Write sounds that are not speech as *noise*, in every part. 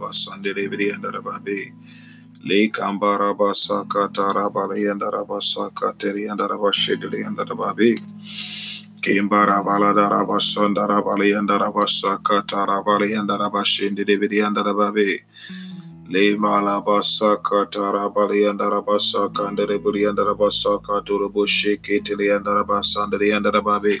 basandere brianda babe. Le kambara basaka tarabala yandara basaka teri yandara bashedere yandara babe. Kimbara baladara basandara bala yandara basaka tarabala yandara bashendere brianda babe. Le mala basaka tarabala yandara basaka andere brianda basaka turubo sheke tele yandara basandere yandara babe.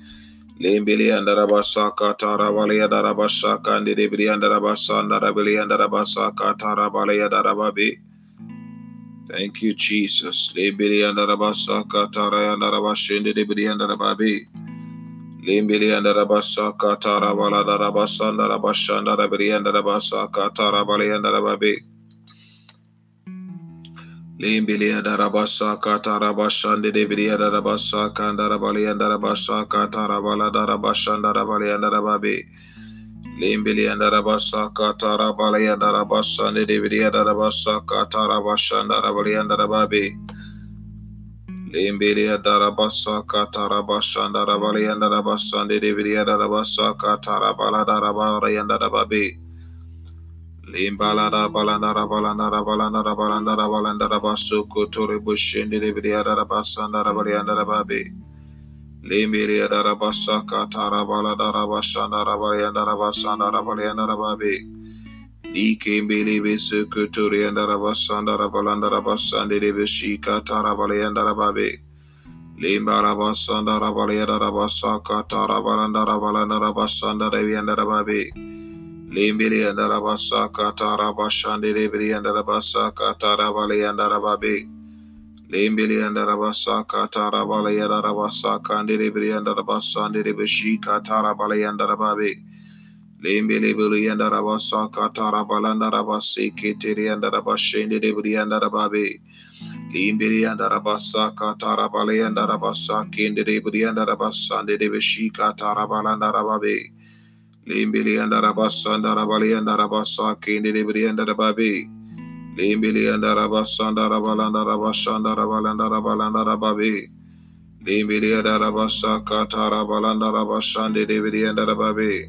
ndara balianda babe. Le kamburu bosoko toro bosoko torianda la balianda basaka tarianda bashinde de brianda babe. Le mbalianda basaka tarabalianda basanduru brianda babe. Le mbilianda basaka tarabalianda basata rabalianda balianda babe. Limbali andara basaka tarabala andara bashande debili andara basaka andara basanda andara babi. Limbili andara basaka tarabali andara basaka andi debili andara basanda rabali andara basaka tarabali andara babi. Thank you, Jesus. Limbili andara basaka taraya andara bashende debili andara babi. Limbili andara basaka tarabala andara basanda rabashanda rabali andara basaka tarabali andara babi. Limbilia darabasa katarabashande debilia darabasa kandarabalia darabasa katarabala darabashanda rabalia darababe. Limbilia darabasa katarabalia darabasande debilia darabasa katarabashanda rabalia darababe. Limbilia darabasa katarabashanda rabalia darabasande debilia darabasa katarabala darabalia darababe. Limbalada balandara balandara balandara balandara balandara basuko tore bushindi libriada basandara bariandara babe. Limbiria dara basaka tara baladara basandara bariandara basandara bariandara babe. Dikimbili bisuko turiandara basandara balandara basandi libishika tara bariandara babe. Limbara basandara bariandara basaka tara balandara balandara basandara bariandara babe. Limbili and Arabasa Katara Bashandi Libri and Arabasa Katara Bali and Arababi. Limbili and Arabasa Katara Bali and Arabasa Kandi Libri and Arabasandi Libishi Katara Bali and Arababi. Limbili Bili and Arabasa Katara Baland Arabasi Kitiri and Arabashindi Libri and Arababi. Limbili and Arabasa Katara Bali and Arabasa Kindi Libri and Arabasandi Libishi Katara Baland Arababi. Limbili and Arabasa and Arabali and Arabasa Kindi Libri and Arababi. Limbili and Arabasa and Arabalanda Rabashanda Rabalanda Rabalanda Rababi. Limbili and Arabasa Katara Balanda Rabashandi Dividi and Arababi.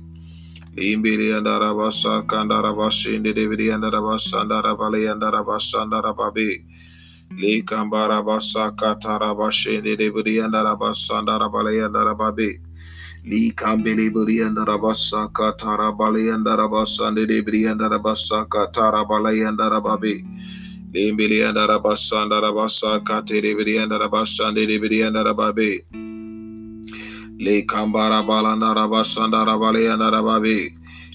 Limbili and Arabasa Kandarabashindi Dividi and Arabasanda Rabali and Arabasanda Rababi. Likambara Basa Katara Bashindi Dividi and Arabasanda Rabali and Arababi. Li kambele buri and rabasa katara bali and rabasa and debri and rabasa katara bali and rababi. Limbili and rabasa and rabasa kateri bri and rabasa and debri and rababi. Li kambara balanda rabasa and rabali and rababi.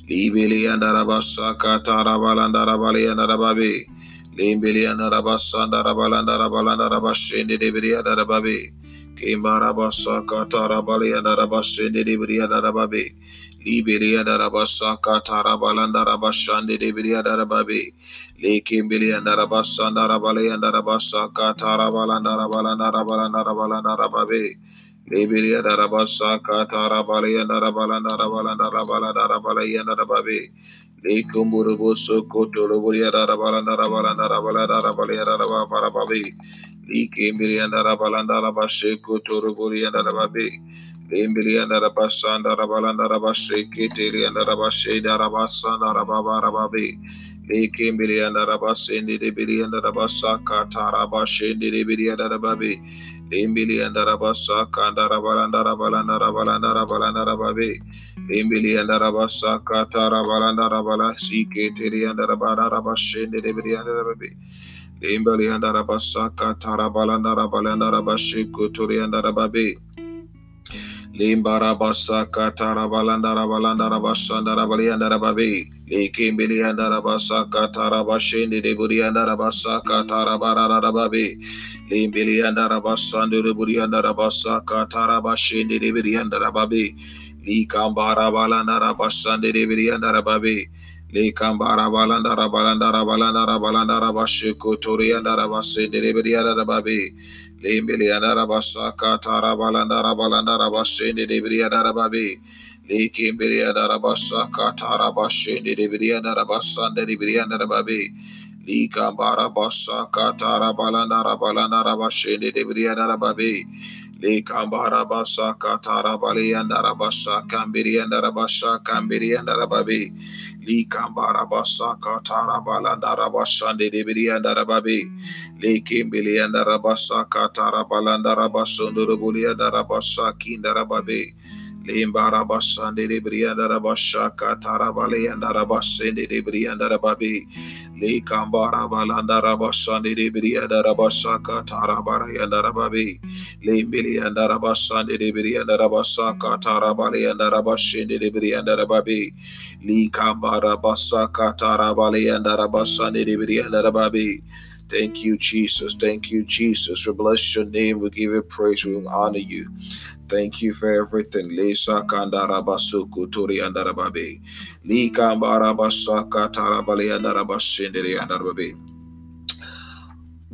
Libili and rabasa katara balanda rabali and rababi. Limbili and rabasa and rabalanda rabalanda rabashi and debri and rababi. Kimbarabasa katarabali and Arabashindi Dibria Darababi. Liberia Darabasa katarabalanda Rabashandi Dibria Darababi. Likimbili and Arabasanda Rabali and Arabasa katarabalanda Rabalanda Rabalanda Rabalanda Rababi. Liberia Darabasa katarabali and Arabalanda Rabalanda Rabalanda Rabali and Rababi. Likumburubusu Kutuluburia Rabalanda Rabalanda Rabalanda Rabali Rababi. Likimbiri and Arabalanda Rabashiku Turuburi and Arababi. Limbili and Rabasanda Rabalanda Rabashiki Tili and Rabashida Rabasanda Rababarababi. Likimbili and Rabasindi Dibili and Rabasaka Tarabashindi Dibili and Rababi. Limbili and Rabasaka and Rabalanda Rabalanda Rabalanda Rabalanda Rababi. Limbili and Rabasaka Tarabalanda Rabala Siki Tili and Rabara Rabashindi Dibili and Rababi. Limbali and Rabasaka Tarabalanda Rabalanda Rabashiku Turi and Rababi. Limbarabasa Katarabalanda Rabalanda Rabashanda Rabalianda Rababi. Likimbili and Rabasa Katarabashindi de Burianda Rabasa Katarabara Rababi. Limbili and Rabasanda de Burianda Rabasa Katarabashindi de Burianda Rababi. Likambara Balanda Rabashandi de Burianda Rababi. Likambara Balanda Rabalanda Rabalanda Rabalanda Rabashiku Turianda Rabasindi de Burianda Rababi. Limbili and Arabasaka Tarabalanda Rabalanda Rabashindi Dibria Darababi. Likimbili and Arabasaka Tarabashindi Dibria Darabasanda Dibria Darababi. Likambara Basaka Tarabalanda Rabalanda Rabashindi Dibria Darababi. Likambara Basaka Tarabali and Arabasha Kambiri and Arabasha Kambiri and Arababi. Likambara Basaka Tarabalanda Rabashandi Dibria and Arababi. Likimbili and Arabasaka Tarabalanda Rabasundurubuli and Arabasha Kindarababi. Limbarabasandi Dibria and Arabashaka Tarabali and Arabasindi Dibria and Arababi. Likambara Balanda Rabashandi Dibria and Arabasaka Tarabari and Arababi. Limbili and Arabasandi Dibria and Arabasaka Tarabali and Arabashindi Dibria and Arababi. Likambara Basaka Tarabali and Arabasandi Dibria and Arababi. Thank you, Jesus. Thank you, Jesus. We bless your name. We give you praise. We honor you. Thank you for everything. Lisa kandarabasuku turi andarababe. Li kambarabasaka tarabali andarabashindiri andarababe.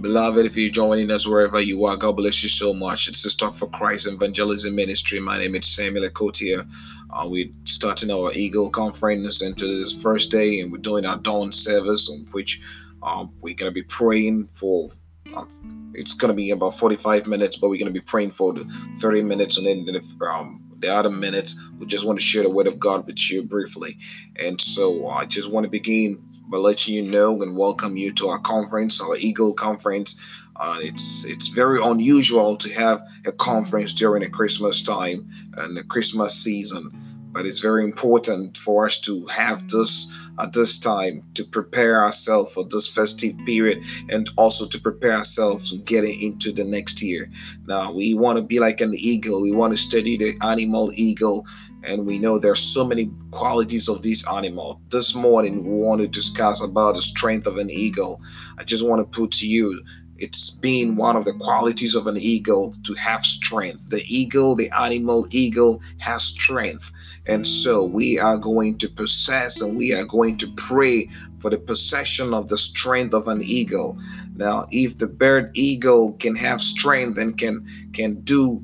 Beloved, if you're joining us wherever you are, God bless you so much. It's the Talk for Christ Evangelism Ministry. My name is Samuel Akotia. Uh, we're starting our Eagle Conference into this first day, and we're doing our dawn service, on which um, we're going to be praying for. Um, it's going to be about 45 minutes, but we're going to be praying for the 30 minutes, and then the, um, the other minutes, we just want to share the word of God with you briefly. And so uh, I just want to begin by letting you know and welcome you to our conference, our Eagle Conference. Uh, it's it's very unusual to have a conference during the Christmas time and the Christmas season, but it's very important for us to have this at this time to prepare ourselves for this festive period and also to prepare ourselves for getting into the next year. Now, we want to be like an eagle, we want to study the animal eagle. And we know there's so many qualities of this animal. This morning, we want to discuss about the strength of an eagle. I just want to put to you it's been one of the qualities of an eagle to have strength. The eagle, the animal eagle, has strength. And so we are going to possess and we are going to pray for the possession of the strength of an eagle. Now, if the bird eagle can have strength and can can do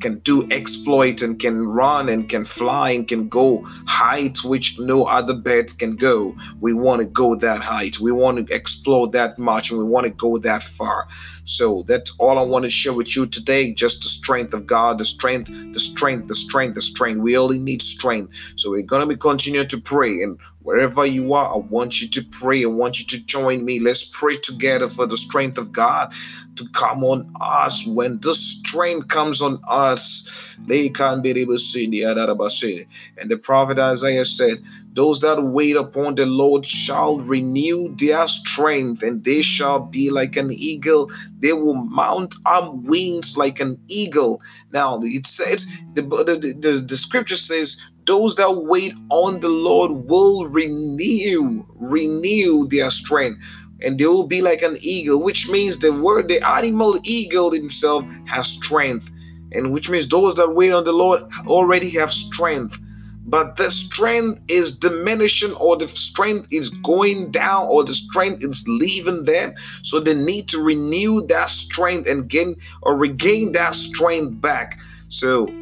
can do exploit and can run and can fly and can go heights which no other birds can go. We want to go that height. We want to explore that much and we want to go that far. So that's all I want to share with you today. Just the strength of God, the strength, the strength, the strength, the strength. We only need strength. So we're gonna be continuing to pray. And wherever you are, I want you to pray. I want you to join me. Let's pray together for the strength of God to come on us. When the strength comes on us, they can't be able to see the other And the prophet Isaiah said, Those that wait upon the Lord shall renew their strength, and they shall be like an eagle. They will mount up wings like an eagle. Now it says the, the, the, the scripture says those that wait on the Lord will renew, renew their strength and they will be like an eagle, which means the word, the animal eagle himself has strength, and which means those that wait on the Lord already have strength. But the strength is diminishing, or the strength is going down, or the strength is leaving them. So they need to renew that strength and gain or regain that strength back. So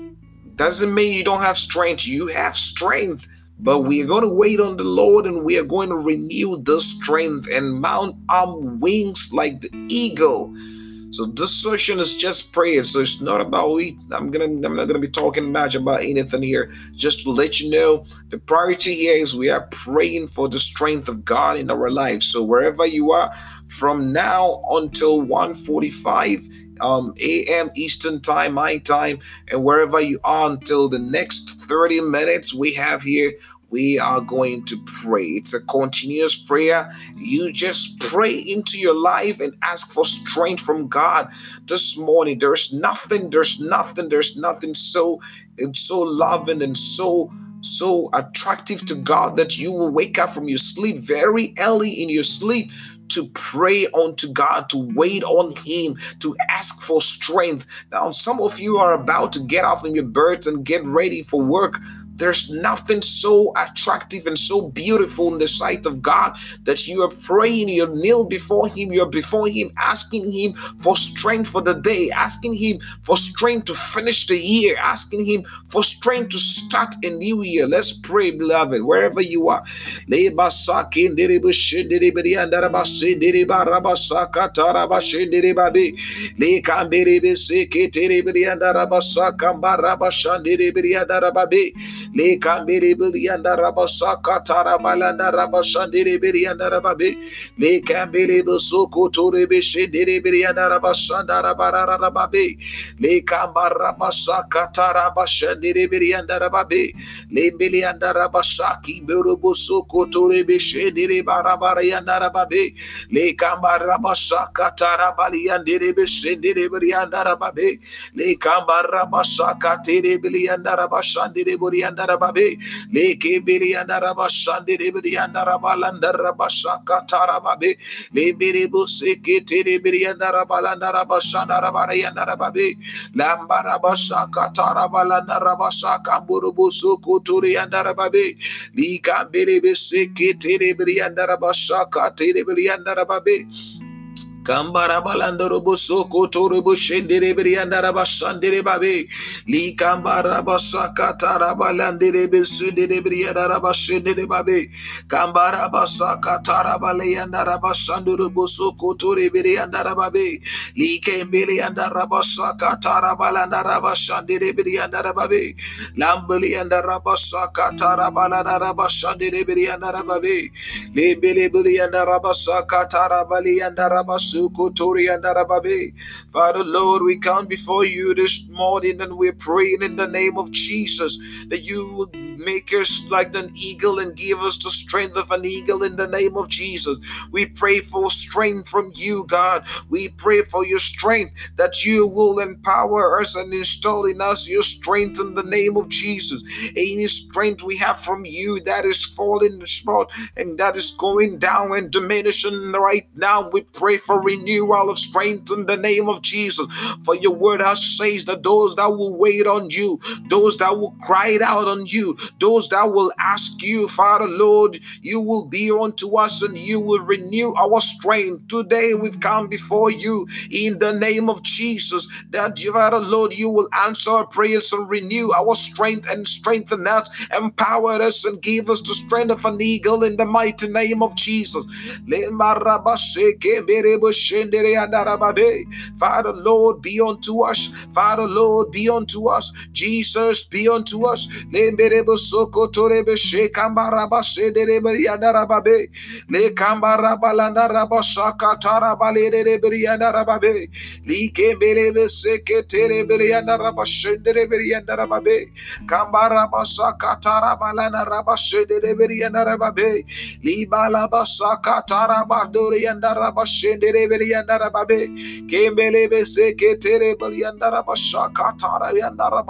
doesn't mean you don't have strength, you have strength but we are going to wait on the Lord and we are going to renew the strength and mount our wings like the eagle. So this session is just prayer. So it's not about we. I'm gonna. I'm not gonna be talking much about anything here. Just to let you know, the priority here is we are praying for the strength of God in our lives. So wherever you are, from now until 1:45 um, a.m. Eastern time, my time, and wherever you are until the next 30 minutes we have here we are going to pray. It's a continuous prayer. You just pray into your life and ask for strength from God this morning. There's nothing, there's nothing, there's nothing so it's so loving and so so attractive to God that you will wake up from your sleep very early in your sleep to pray unto God, to wait on Him, to ask for strength. Now, some of you are about to get off from your birds and get ready for work. There's nothing so attractive and so beautiful in the sight of God that you are praying, you kneel before Him, you're before Him, asking Him for strength for the day, asking Him for strength to finish the year, asking Him for strength to start a new year. Let's pray, beloved, wherever you are. Le kambere bili anda rabasa katara balanda rabashandere biri anda rababe. Le kambere buso kotore beshendere biri anda rabashanda rabarara rababe. Le kambara basa katara bashandere biri anda rababe. Le bili anda rabasa kimbero buso kotore beshendere barabara anda rababe. Le kambara basa katara bali andere beshendere biri anda rababe. Le kambara basa katere bili anda rabashandere biri anda andarababe leke biri andaraba shande biri andaraba landaraba shaka tarababe le biri buseke tere biri andaraba landaraba shandaraba andarababe lambaraba shaka taraba landaraba shaka burubu suku turi andarababe lika biri buseke tere biri andaraba shaka tere biri andarababe Kambara balandoro bosoko toro boshendere briandara bashandere babe. Li kambara basaka tara balandere besundere briandara bashendere babe. Kambara basaka tara balayandara bashandoro bosoko tore briandara babe. Li kembele andara basaka tara balandara bashandere briandara babe. Lambeli andara basaka tara balandara bashandere briandara babe. Lebele briandara basaka tara balayandara bashandere Father, Lord, we come before you this morning and we're praying in the name of Jesus that you make us like an eagle and give us the strength of an eagle in the name of Jesus. We pray for strength from you, God. We pray for your strength that you will empower us and install in us your strength in the name of Jesus. Any strength we have from you that is falling short and that is going down and diminishing right now, we pray for renewal of strength in the name of Jesus. For your word has says that those that will wait on you, those that will cry out on you, those that will ask you, Father Lord, you will be unto us and you will renew our strength. Today we've come before you in the name of Jesus, that you, Father Lord, you will answer our prayers and renew our strength and strengthen us, empower us and give us the strength of an eagle in the mighty name of Jesus. Father Lord, be unto us. Father Lord, be unto us. Jesus, be unto us. Soko torebe she kambara bashe derebe yandara babe. Le kambara balanda raba shaka tara balere derebe yandara babe. Li kembelebe seke terebe yandara bashe derebe yandara babe. Kambara basaka tara balana raba she derebe yandara babe. Li bala basaka tara bandore yandara bashe derebe yandara babe. Kembelebe seke terebe yandara bashaka tara yandara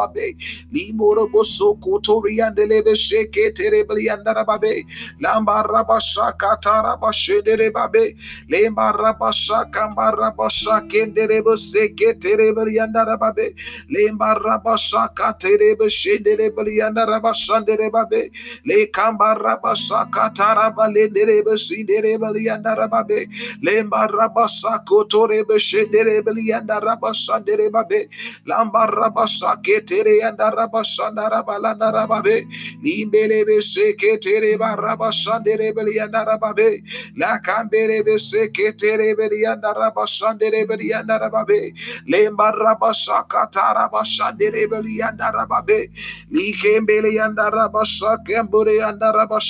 babe. Li moro bosoko tori yandele sheke terebli andarababe lamba rabasha katara bashendere babe lemba rabasha kamba rabasha kenderebe seke terebli andarababe lemba rabasha katerebe shendere bli andarabashandere babe le kamba rabasha katara balenderebe sindere bli andarababe lemba rabasha kotorebe shendere bli andarabashandere babe lamba rabasha ketere andarabashandara balandarababe Limbelebe seketere baraba shandere belianda babe. La kambelebe seketere belianda raba shandere belianda babe. Lemba raba sakatara bashandere belianda babe. Likembele anda raba sakembure anda raba.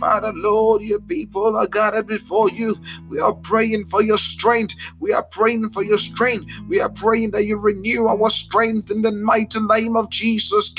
Father Lord, your people are gathered before you. We are praying for your strength. We are praying for your strength. We are praying that you renew our strength in the mighty name of Jesus.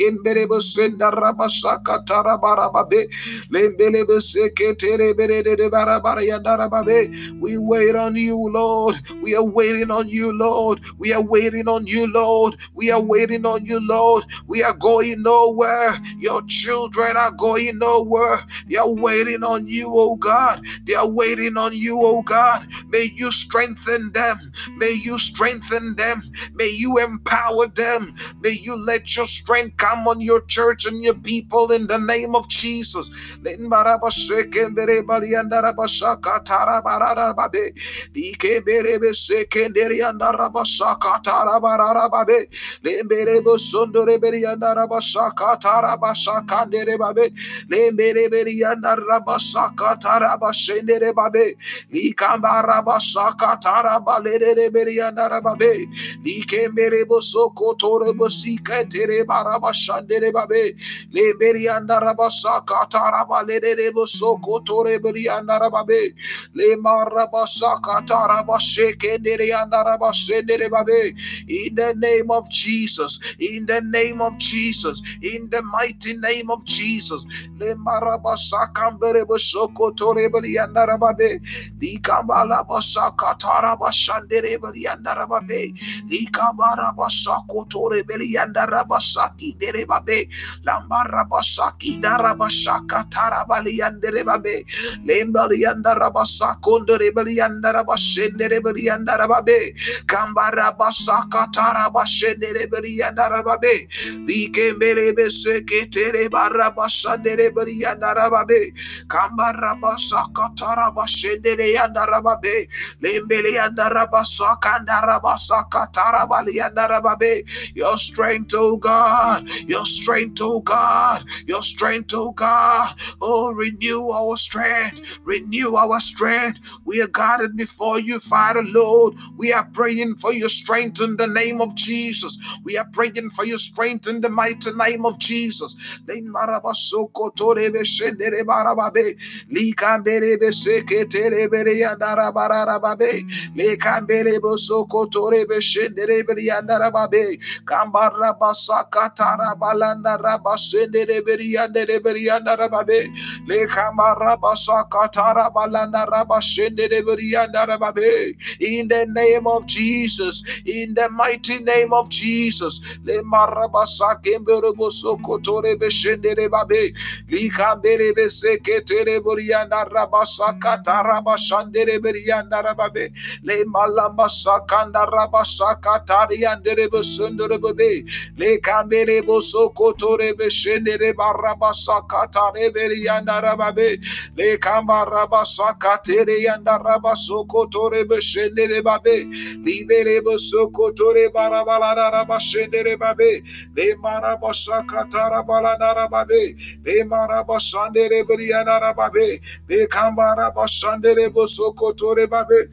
We wait on you, Lord. We are waiting on you, Lord. We are waiting on you, Lord. We are waiting on you, Lord. We are going nowhere. Your children are going nowhere. They are waiting on you, oh God. They are waiting on you, oh God. May you strengthen them. May you strengthen them. May you empower them. May you let your strength come on your church and your people in the name of Jesus. Lemberianda rabasaka tarabalere soko tore berianda rababe. Lemarabasaka tarabashekendere anda rabashendere babe. In the name of Jesus, in the name of Jesus, in the mighty name of Jesus. Le marabasakambere bashokotore bali andarababe. Li kambala basakatara bashandere bali andarababe. Li kabara basakotore bali andarabasaki derebabe. Lambara basaki darabashaka tarabali anderebabe. Lembali andarabasakondere bali andarabashendere bali andarababe. Kambara basaka tarabashendere bali andarababe. Likembelebe seketere barabashandere bari yandarababe. Kambarabasa katarabashendere yandarababe. Lembele yandarabasa kandarabasa katarabali yandarababe. Your strength, oh God. Your strength, oh God. Your strength, oh God. Oh, renew our strength. Renew our strength. We are guarded before you, Father Lord. We are praying for your strength in the name of Jesus. We are praying for your strength in the mighty name of Jesus. Balanda rabashendere bere yandere bere yandara babe. Lekambara basaka tara balanda rabashendere bere yandara babe. In the name of Jesus, in the mighty name of Jesus, le marabasa kembere bosokotore beshendere babe. Likambere beseketere borianda rabasa katarabashandere berianda rababe. Le malamba sakanda rabasa katariandere besundere babe. Le kambere bosokotore beshendere barabasa katare berianda rababe. Le kamba rabasa katere yanda rabasokotore beshendere babe. Libere bosokotore barabala rabashendere babe. Le marabasa katara babe. Le marabashandere berianda rababe. Le kambara bashandere bosokotore babe.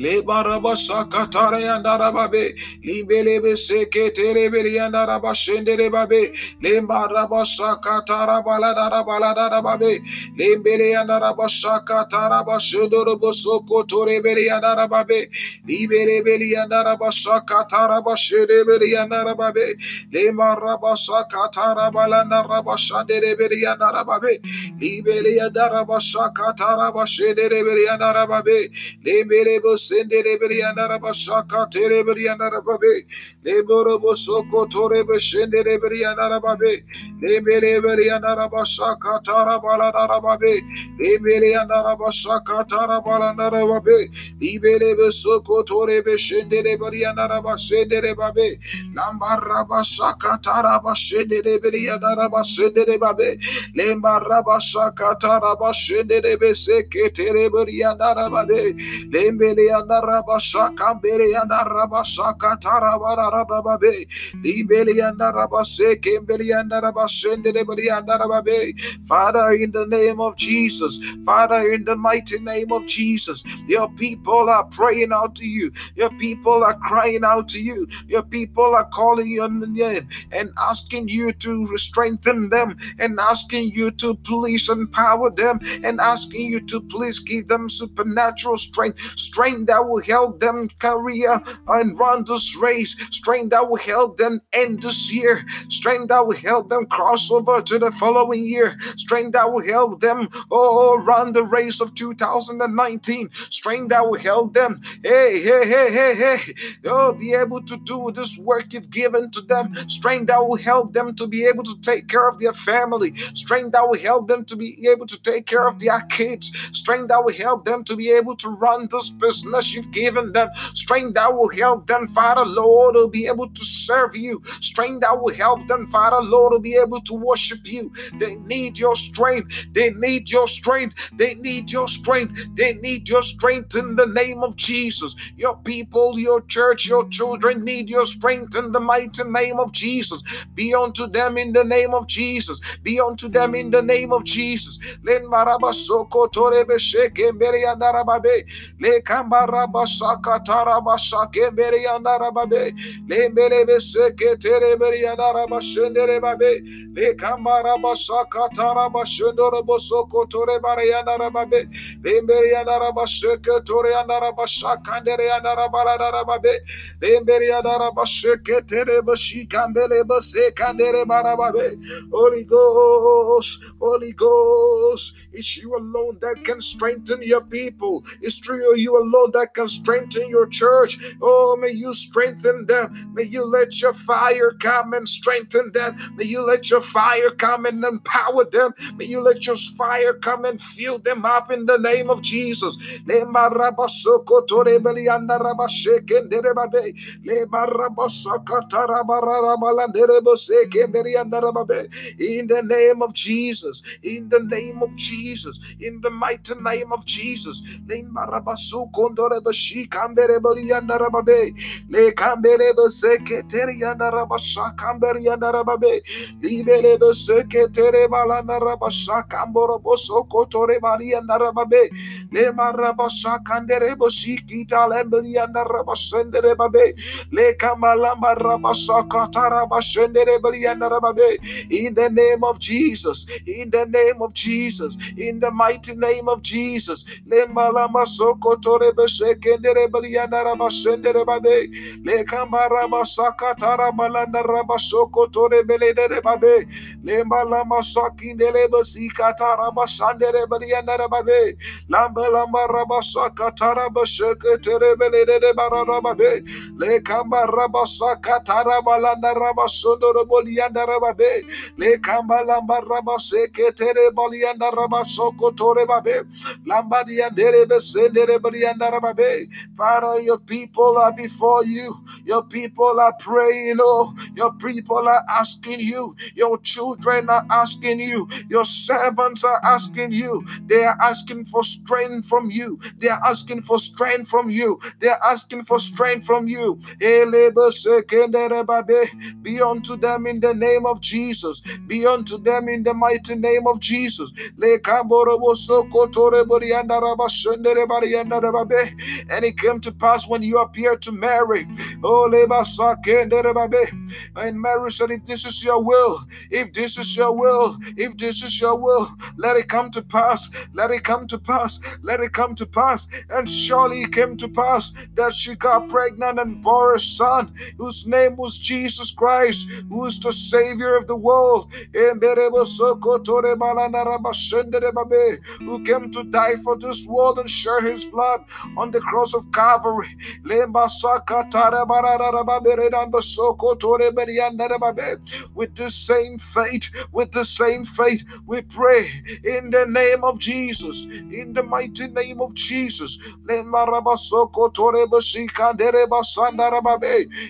Le baraba sakatara yandara babe. Limbelebe seketere beri yandara bashendere babe. Le baraba sakatara baladara baladara babe. Lembele yandara basakatara bashendoro bosokotore beri yandara babe. Libere beri yandara basakatara bashere beri yandara babe. Le baraba sakatara balandara bashandere beri yandara babe. Libele yandara basakatara bashere beri yandara babe. Lembele sendere beriandara basaka tere beriandara babe leboro bosoko tore beshendere beriandara babe lebere beriandara basaka tara baladara babe lebere andara basaka tara balandara babe libere besoko tore beshendere beriandara basendere babe lambarra basaka tara bashendere beriandara basendere babe lembarra basaka tara bashendere beseke tere beriandara babe lembele tarabara rababe rababe Father in the name of Jesus Father in the mighty name of Jesus your people are praying out to you. Your people are crying out to you. Your people are calling your name and asking you to strengthen them and asking you to please empower them and asking you to please give them supernatural strength, strength that will help them career and run this race, strength that will help them end this year, strength that will help them cross over to the following year, strength that will help them oh run the race of 2019, strength that will help them hey hey hey hey hey oh be able to do this work you've given to them, strength that will help them to be able to take care of their family, strength that will help them to be able to take care of their kids, strength that will help them to be able to run this business you've given them, strength that will help them, Father Lord, to be able to serve you, strength that will help them, Father Lord, to be able to worship you. They need your strength, they need your strength, they need your strength, they need your strength in the name of Jesus. Your people, your church, your children need your strength in the mighty name of Jesus. Be unto them in the name of Jesus. Be unto them in the name of Jesus. Holy Ghost, Holy Ghost, it's you alone that can strengthen your people. It's through you alone that can strengthen your church. Oh, may you strengthen them. May you let your fire come and strengthen them. May you let your fire come and empower them. May you let your fire come and fill them up in the name of Jesus. In the name of Jesus, in the name of Jesus, in the mighty name of Jesus. Le le marabasha le rabasha in the name of Jesus in the name of Jesus in the mighty name of Jesus. Le besekendere beli yanda rabashendere babe le kambara basaka tara balanda rabashoko tore belede babe le malama sakindele basika tara basandere balianda babe lamba lamba rabasaka tara basheke tere belede barara babe le kambara basaka tara balanda rabasondo bolianda babe le kamba lamba rabaseke tere balianda rabasoko tore babe lamba diandere besendere balianda Father your people are before you. Your people are praying, oh, your people are asking you, your children are asking you, your servants are asking you, they are asking for strength from you, they are asking for strength from you, they are asking for strength from you. Be unto them in the name of Jesus, be unto them in the mighty name of Jesus. And it came to pass when you appeared to Mary Oh, and Mary said, If this is your will, if this is your will, if this is your will, let it come to pass, let it come to pass, let it come to pass. And surely it came to pass that she got pregnant and bore a son, whose name was Jesus Christ, who is the Savior of the world. Who came to die for this world and share his blood on the cross of Calvary. With the same faith, with the same faith, we pray in the name of Jesus, in the mighty name of Jesus.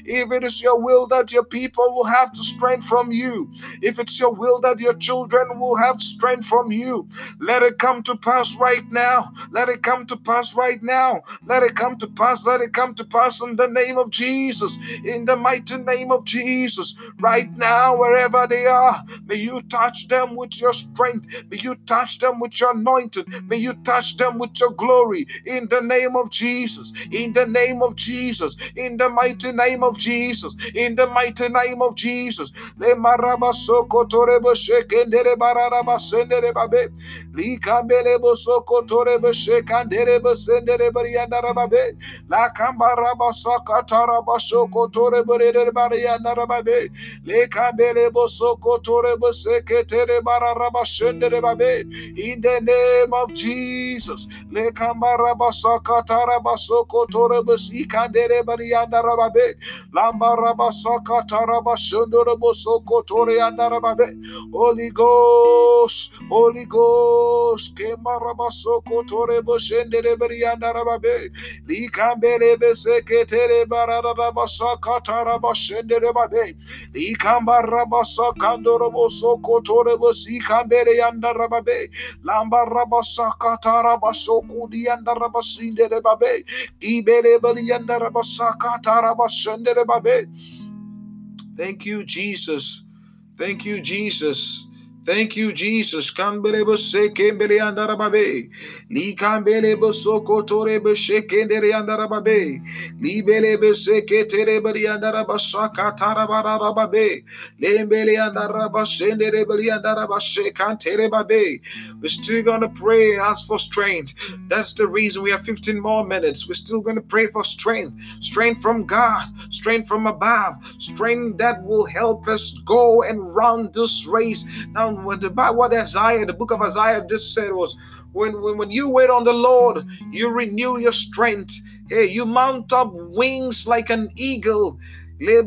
If it is your will that your people will have to strength from you, if it's your will that your children will have strength from you, let it come to pass right now. Let it come to pass right now. Let it come to pass. Let it come to pass in the name of Jesus. In the mighty name of Jesus. Right now, wherever they are, may you touch them with your strength. May you touch them with your anointing. May you touch them with your glory. In the name of Jesus. In the name of Jesus. In the mighty name of Jesus. In the mighty name of Jesus. Likambele bosoko torebo shekandere basendere bariandara babe. La kambara basaka taraba soko torebo rere bariandara babe. Le kambele bosoko torebo seketere bararaba sendere babe. In the name of Jesus. Le kambara basaka taraba soko torebo sikandere bariandara babe. Lamba rabasaka taraba sendere bosoko tore andara babe. Holy Ghost, Holy Ghost, Kemarabasoko Torebo Shendere Beriandarabasaka Tarabashendere Babe. Thank you, Jesus. Thank you, Jesus. Thank you, Jesus. We're still going to pray and ask for strength. That's the reason we have 15 more minutes. We're still going to pray for strength. Strength from God, strength from above, strength that will help us go and run this race. Now, what the what Isaiah, the book of Isaiah just said was when, when, when you wait on the Lord, you renew your strength. Hey, you mount up wings like an eagle. You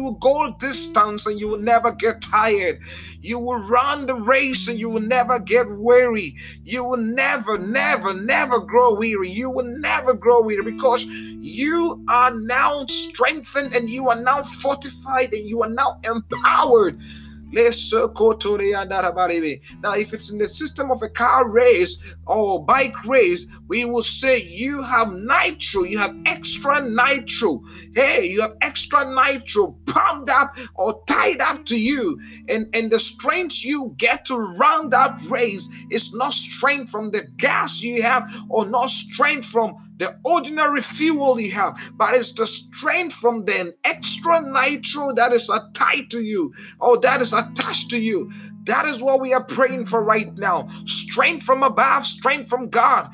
will go distance and you will never get tired. You will run the race and you will never get weary. You will never, never, never grow weary. You will never grow weary because you are now strengthened and you are now fortified and you are now empowered now, if it's in the system of a car race or bike race, we will say you have nitro, you have extra nitro. Hey, you have extra nitro pumped up or tied up to you. And, and the strength you get to run that race is not strength from the gas you have or not strength from the ordinary fuel you have, but it's the strength from the extra nitro that is tied to you or that is attached to you. That is what we are praying for right now. Strength from above, strength from God.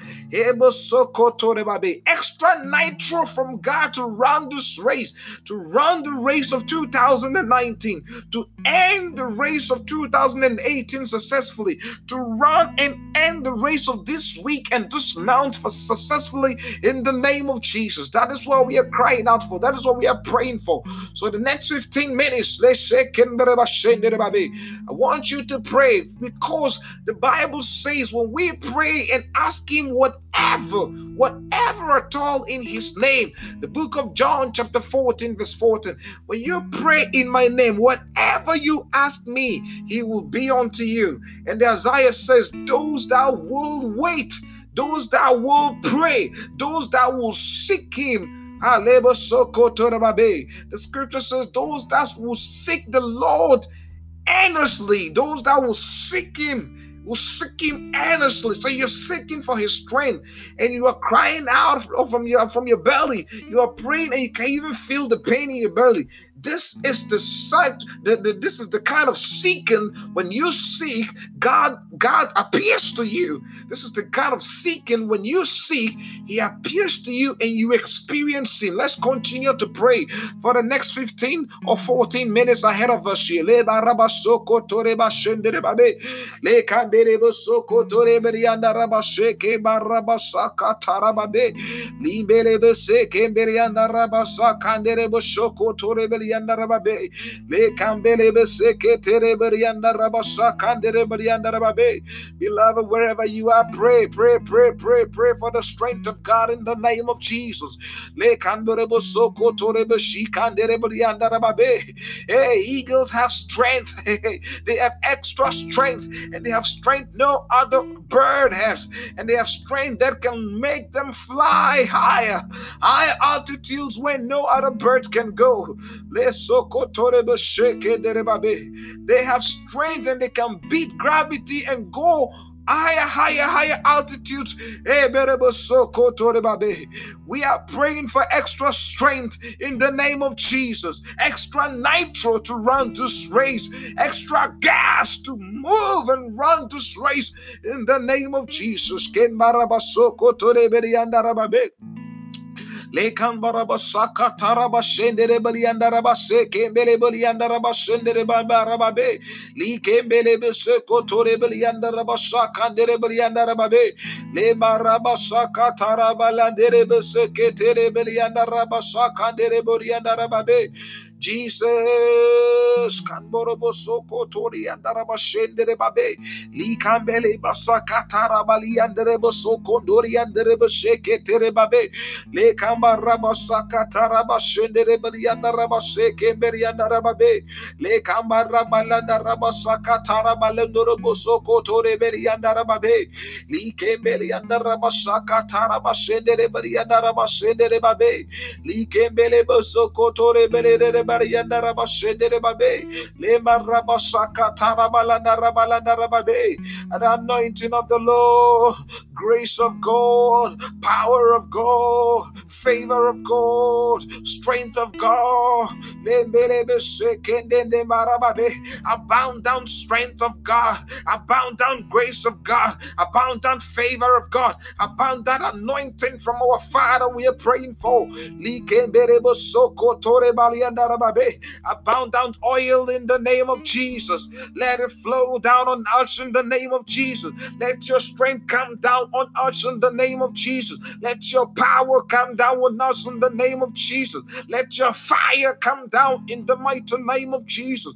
Extra nitro from God to run this race, to run the race of 2019, to end the race of 2018 successfully, to run and end the race of this week and this month for successfully in the name of Jesus. That is what we are crying out for. That is what we are praying for. So the next 15 minutes, let's say, I want you to pray because the Bible says when we pray and ask Him whatever, whatever at all in His name, the book of John, chapter 14, verse 14, when you pray in my name, whatever you ask me, He will be unto you. And Isaiah says, Those that will wait, those that will pray, those that will seek Him. The scripture says, Those that will seek the Lord earnestly. Those that will seek him will seek him earnestly. So you're seeking for his strength and you are crying out from your from your belly. You are praying and you can even feel the pain in your belly. This is the the, the, this is the kind of seeking when you seek, God, God appears to you. This is the kind of seeking when you seek, He appears to you and you experience Him. Let's continue to pray for the next 15 or 14 minutes ahead of us kembere rabasa kandere bo shoko tore beli Beloved, wherever you are, pray, pray, pray, pray, pray for the strength of God in the name of Jesus. Hey, eagles have strength. *laughs* they have extra strength, and they have strength no other bird has, and they have strength that can make them fly higher, high altitudes where no other birds can go. They have strength and they can beat gravity and go higher, higher, higher altitudes. We are praying for extra strength in the name of Jesus, extra nitro to run this race, extra gas to move and run this race in the name of Jesus. Lekan baraba saka taraba shendere bali andaraba se kembele bali andaraba shendere baraba be. Li kembele be se kotore bali andaraba saka andere bali andaraba be. Le baraba saka taraba landere be se ketere bali andaraba saka andere bali andaraba be. Jesus. Kanborobo soko tori andaraba shendere babe. Li kambele basaka tarabali anderebo soko dori anderebo sheke tere babe. Le kamba raba saka taraba shendere bali andaraba sheke beri andaraba be. Le kamba raba landa raba saka taraba lendorobo soko tore beri andaraba be. Li kembele andaraba saka taraba shendere bali andaraba shendere babe. Li kembele bosoko tore beri barianda rabashendere babe. Lema rabasaka tarabalanda rabalanda rababe an anointing of the Lord grace of God power of God favor of God strength of God. Abound down strength of God abound down grace of God abound down favor of God abound that anointing from our Father we are praying for abound down oil in the name of Jesus. Let it flow down on us in the name of Jesus. Let your strength come down on us in the name of Jesus. Let your power come down on us in the name of Jesus. Let your fire come down in the mighty name of Jesus.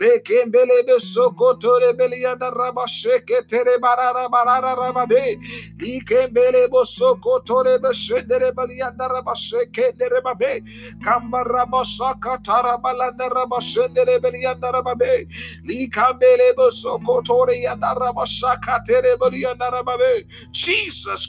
Lekembelebe soko tore rabasheke tere rababe. Jesus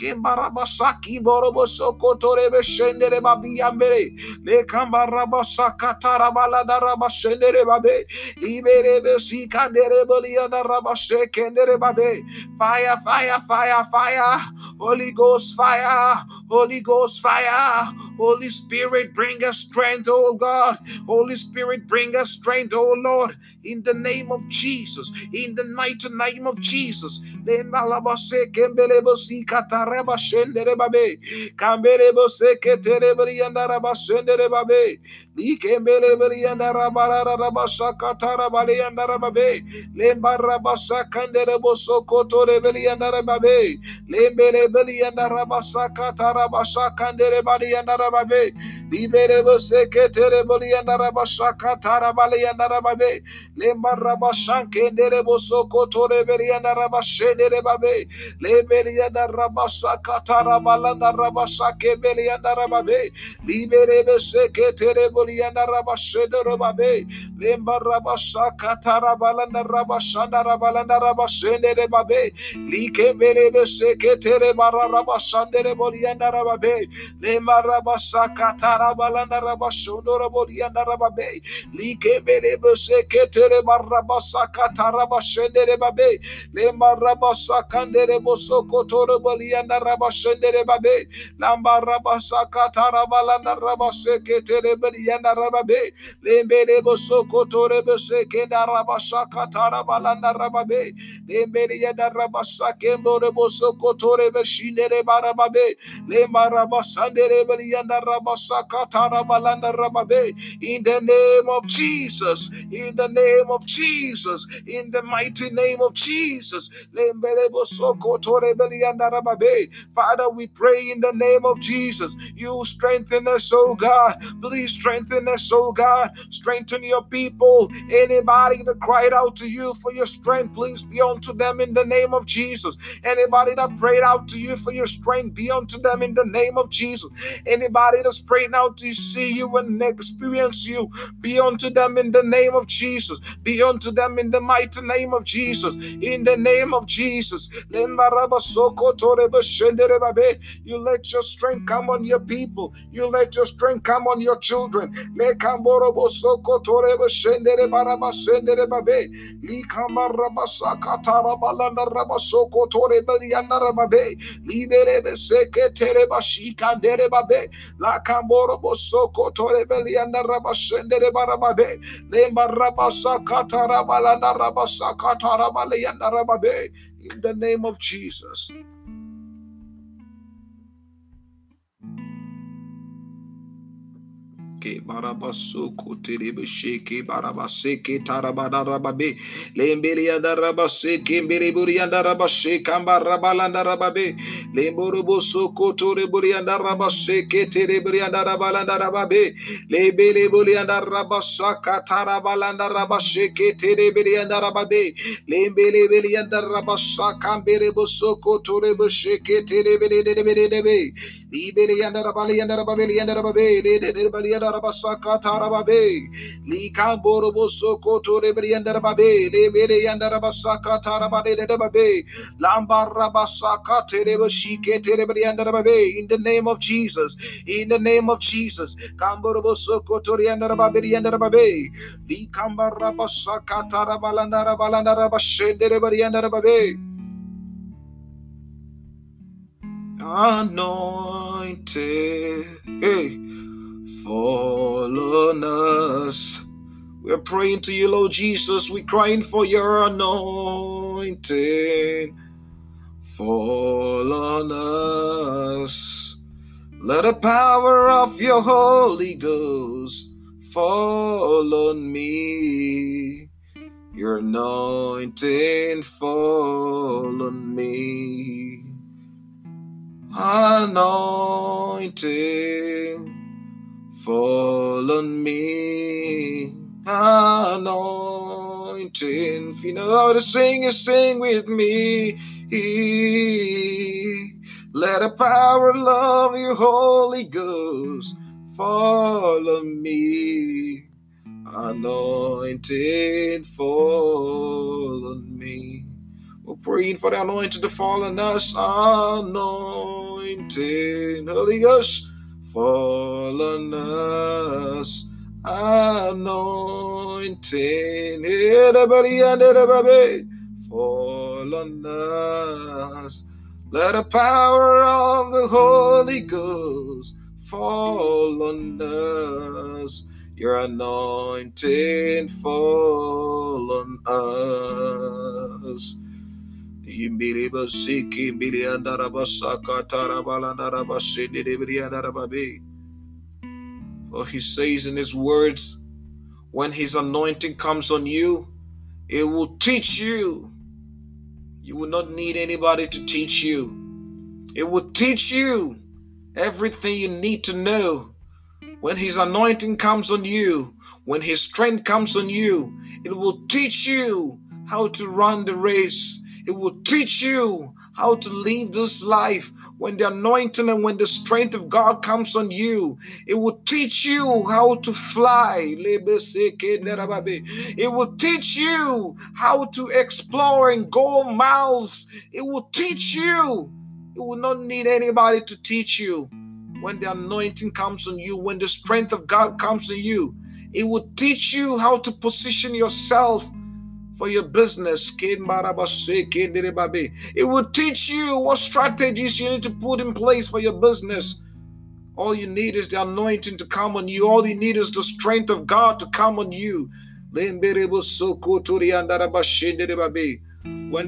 Kimbarabasaki borobosoko torebe shendere babe. Liberebe sikandere babe. Fire, fire, fire, fire. Holy Ghost fire. Holy Ghost fire. Holy Spirit, bring us strength, oh God. Holy Spirit, bring us strength, oh Lord. In the name of Jesus. In the mighty name of Jesus. Le malabase kembelebo sikatara reba shendere babe. Kambere bo seketere brianda raba shendere babe. Likembele brianda raba raba sakatara balianda raba be. Lemba raba sakandere bo sokotore brianda raba be. Lembele brianda raba sakatara raba sakandere balianda raba be. Libere bo seketere brianda raba sakatara balianda raba be. Lemba raba sankendere bo sokotore brianda raba shendere babe. Leberianda rabasa katara balanda rabasa kebelianda rababe. Liberebe seketere bolianda rabashedo rababe. Lemba rabasa katara balanda rabashanda rabalanda rabashende rebabe. Like berebe seketere bara rabashandere bolianda rababe. Lemba rabasa katara balanda rabashondo rabolianda rababe. Like berebe seketere barabasa katara bashende rebabe. Lemba rabasa kandere boso kotoro balianda rabashendere babe. Lamba rabasa katara balanda rabaseke balianda rababe. Boso kotore bese kenda katara balanda rababe. Yanda boso kotore. Lemba rabasa katara balanda rababe. In the name of Jesus, in the name of Jesus, in the mighty name of Jesus. Father, we pray in the name of Jesus. You strengthen us, oh God. Please strengthen us, oh God. Strengthen your people. Anybody that cried out to you for your strength, please be unto them in the name of Jesus. Anybody that prayed out to you for your strength, be unto them in the name of Jesus. Anybody that's praying out to see you and experience you, be unto them in the name of Jesus. Be unto them in the mighty name of Jesus. In the name of Jesus. You let your strength come on your people. You let your strength come on your children. Libere seke tere bashika dere babe. La kamboro bosoko tore belianda rabashendere barababe. Lemba rabasaka tarabalanda rabasaka tarabalianda rababe. In the name of Jesus. Ke barabaso koterebe sheke barabaseke tarabadarababe lembele yandarabase kembere buri yandarabashe kambarabalanda rababe lemborobo sokotore buri yandarabase ketere buri yandarabalanda rababe lebele buri yandarabasa katarabalanda rabashe ketere buri yandarababe lembele buri yandarabasa kambere bosokotore bosheke tere bere bere bere Libeli and Rabali and Rababeli and Rababe, Libeli and Rabasaka Tarababe, Likamborobo Soko to Libeli and and Rabasaka Tarabade de Rababe, Lamba Rabasaka Tereba Shike Terebeli and Rababe, in the name of Jesus, in the name of Jesus, Kamborobo Soko Tori and Rababeli and Rababe, Likamba Rabasaka Tarabalanda Rabalanda Rabashende Rebeli and Rababe. anointed. Hey, fall on us. We're praying to you, Lord Jesus. We're crying for your anointing. Fall on us. Let the power of your Holy Ghost fall on me. Your anointing fall on me anointing fall on me anointing if you know how to sing you sing with me let the power love you holy ghost fall on me anointing fall on me we're praying for the anointing to fall on us. Anointing. Holy Ghost, fall on us. Anointing. Everybody and everybody, fall on us. Let the power of the Holy Ghost fall on us. Your anointing fall on us. For he says in his words, when his anointing comes on you, it will teach you. You will not need anybody to teach you. It will teach you everything you need to know. When his anointing comes on you, when his strength comes on you, it will teach you how to run the race. It will teach you how to live this life when the anointing and when the strength of God comes on you. It will teach you how to fly. It will teach you how to explore and go miles. It will teach you. You will not need anybody to teach you. When the anointing comes on you, when the strength of God comes on you, it will teach you how to position yourself for your business. It will teach you what strategies you need to put in place for your business. All you need is the anointing to come on you. All you need is the strength of God to come on you. When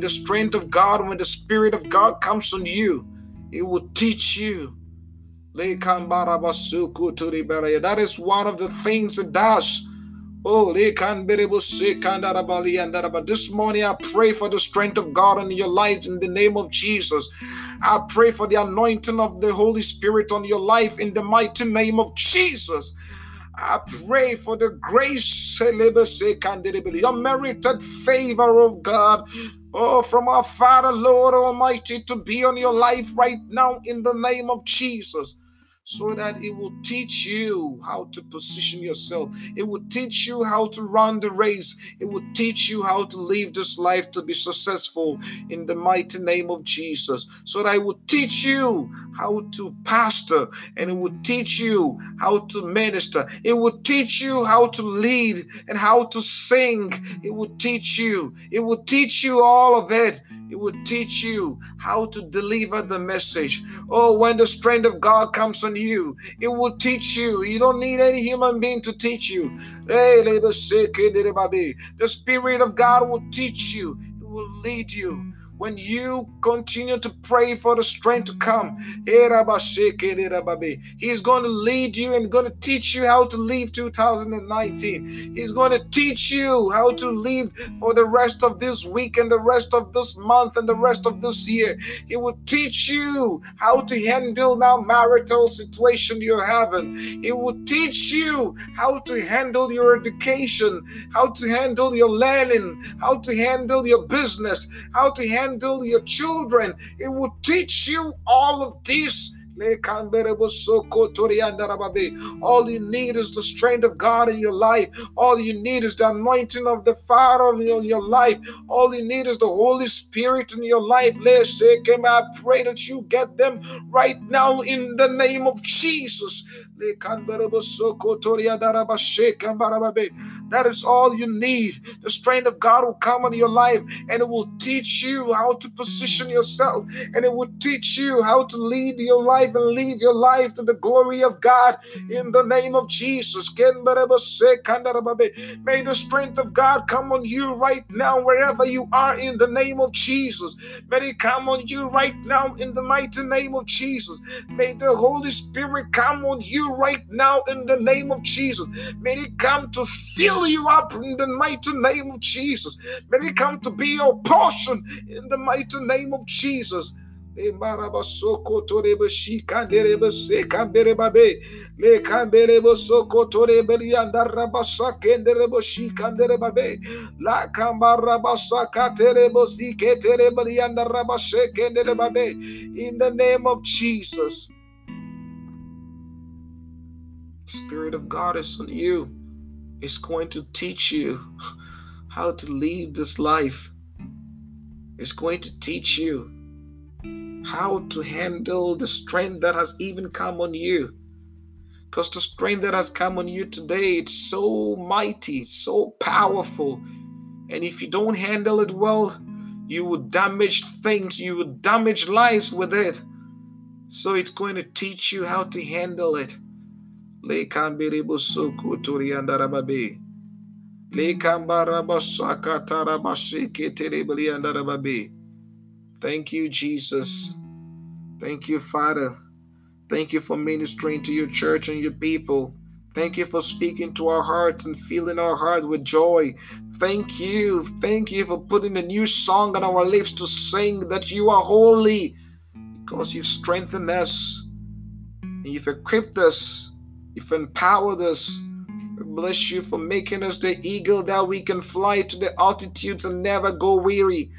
the strength of God, when the Spirit of God comes on you, it will teach you. That is one of the things it does this morning I pray for the strength of God in your life in the name of Jesus. I pray for the anointing of the Holy Spirit on your life in the mighty name of Jesus. I pray for the grace, your merited favor of God. Oh, from our Father, Lord Almighty, to be on your life right now in the name of Jesus so that it will teach you how to position yourself. It will teach you how to run the race. It will teach you how to live this life to be successful in the mighty name of Jesus. So that it will teach you how to pastor and it will teach you how to minister. It will teach you how to lead and how to sing. It will teach you. It will teach you all of it it will teach you how to deliver the message. Oh, when the strength of God comes on you, it will teach you. You don't need any human being to teach you. The Spirit of God will teach you, it will lead you when you continue to pray for the strength to come, He's going to lead you and going to teach you how to live 2019. He's going to teach you how to live for the rest of this week and the rest of this month and the rest of this year. He will teach you how to handle now marital situation you're having. He will teach you how to handle your education, how to handle your learning, how to handle your business, how to handle handle your children. It will teach you all of this all you need is the strength of God in your life. All you need is the anointing of the Father in your life. All you need is the Holy Spirit in your life. I pray that you get them right now in the name of Jesus. That is all you need. The strength of God will come on your life and it will teach you how to position yourself and it will teach you how to lead your life and live your life to the glory of God in the name of Jesus. May the strength of God come on you right now, wherever you are, in the name of Jesus. May it come on you right now, in the mighty name of Jesus. May the Holy Spirit come on you right now, in the name of Jesus. May it come to fill you up in the mighty name of Jesus. May it come to be your portion in the mighty name of Jesus. In the name of Jesus. Spirit of God is on you. It's going to teach you how to live this life. It's going to teach you how to handle the strength that has even come on you. Because the strength that has come on you today, it's so mighty, so powerful. And if you don't handle it well, you will damage things, you will damage lives with it. So it's going to teach you how to handle it. Thank you, Jesus. Thank you, Father. Thank you for ministering to your church and your people. Thank you for speaking to our hearts and filling our heart with joy. Thank you. Thank you for putting a new song on our lips to sing that you are holy because you've strengthened us and you've equipped us, you've empowered us. Bless you for making us the eagle that we can fly to the altitudes and never go weary.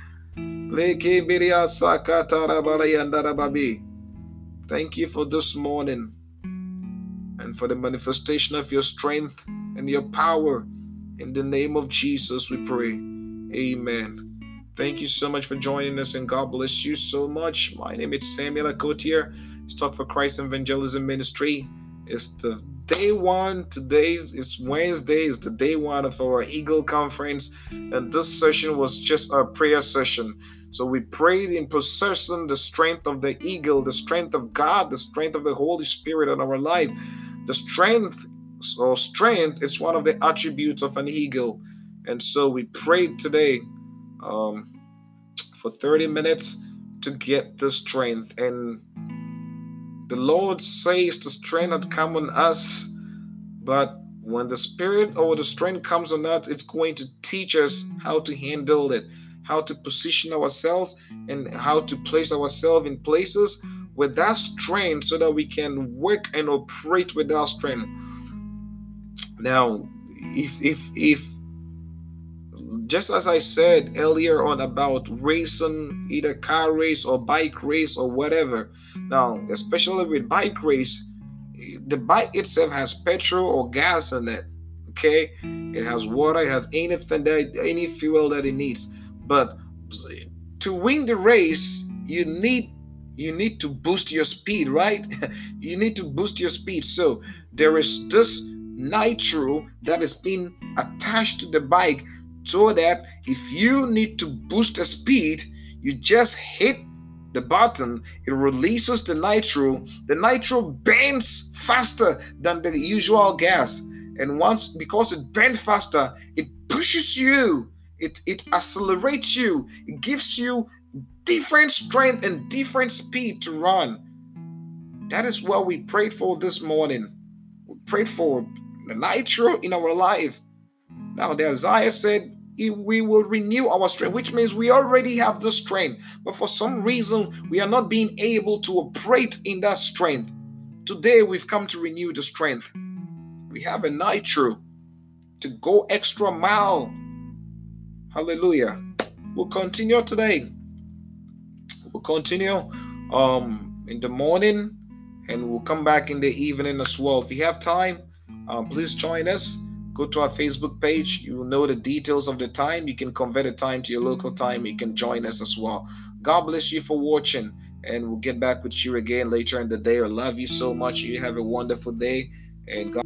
Thank you for this morning and for the manifestation of your strength and your power. In the name of Jesus, we pray. Amen. Thank you so much for joining us, and God bless you so much. My name is Samuel Akotier. It's Talk for Christ Evangelism Ministry. It's the day one. Today is Wednesday. It's the day one of our Eagle Conference, and this session was just a prayer session. So we prayed in possessing the strength of the eagle, the strength of God, the strength of the Holy Spirit in our life. The strength or strength is one of the attributes of an eagle. And so we prayed today um, for 30 minutes to get the strength. And the Lord says the strength had come on us, but when the spirit or the strength comes on us, it's going to teach us how to handle it, how to position ourselves, and how to place ourselves in places with that strength so that we can work and operate with that strength. Now, if if if just as I said earlier on about racing, either car race or bike race or whatever. Now, especially with bike race, the bike itself has petrol or gas in it. Okay, it has water, it has anything that any fuel that it needs. But to win the race, you need you need to boost your speed, right? *laughs* you need to boost your speed. So there is this nitro that is being attached to the bike so that if you need to boost the speed, you just hit the button, it releases the nitro. The nitro burns faster than the usual gas. And once because it burns faster, it pushes you, it, it accelerates you, it gives you different strength and different speed to run. That is what we prayed for this morning. We prayed for the nitro in our life. Now, the Isaiah said, we will renew our strength, which means we already have the strength, but for some reason we are not being able to operate in that strength. Today we've come to renew the strength. We have a nitro to go extra mile. Hallelujah. We'll continue today. We'll continue um, in the morning and we'll come back in the evening as well. If you have time, um, please join us. Go to our Facebook page. You know the details of the time. You can convert the time to your local time. You can join us as well. God bless you for watching. And we'll get back with you again later in the day. I love you so much. You have a wonderful day. And God.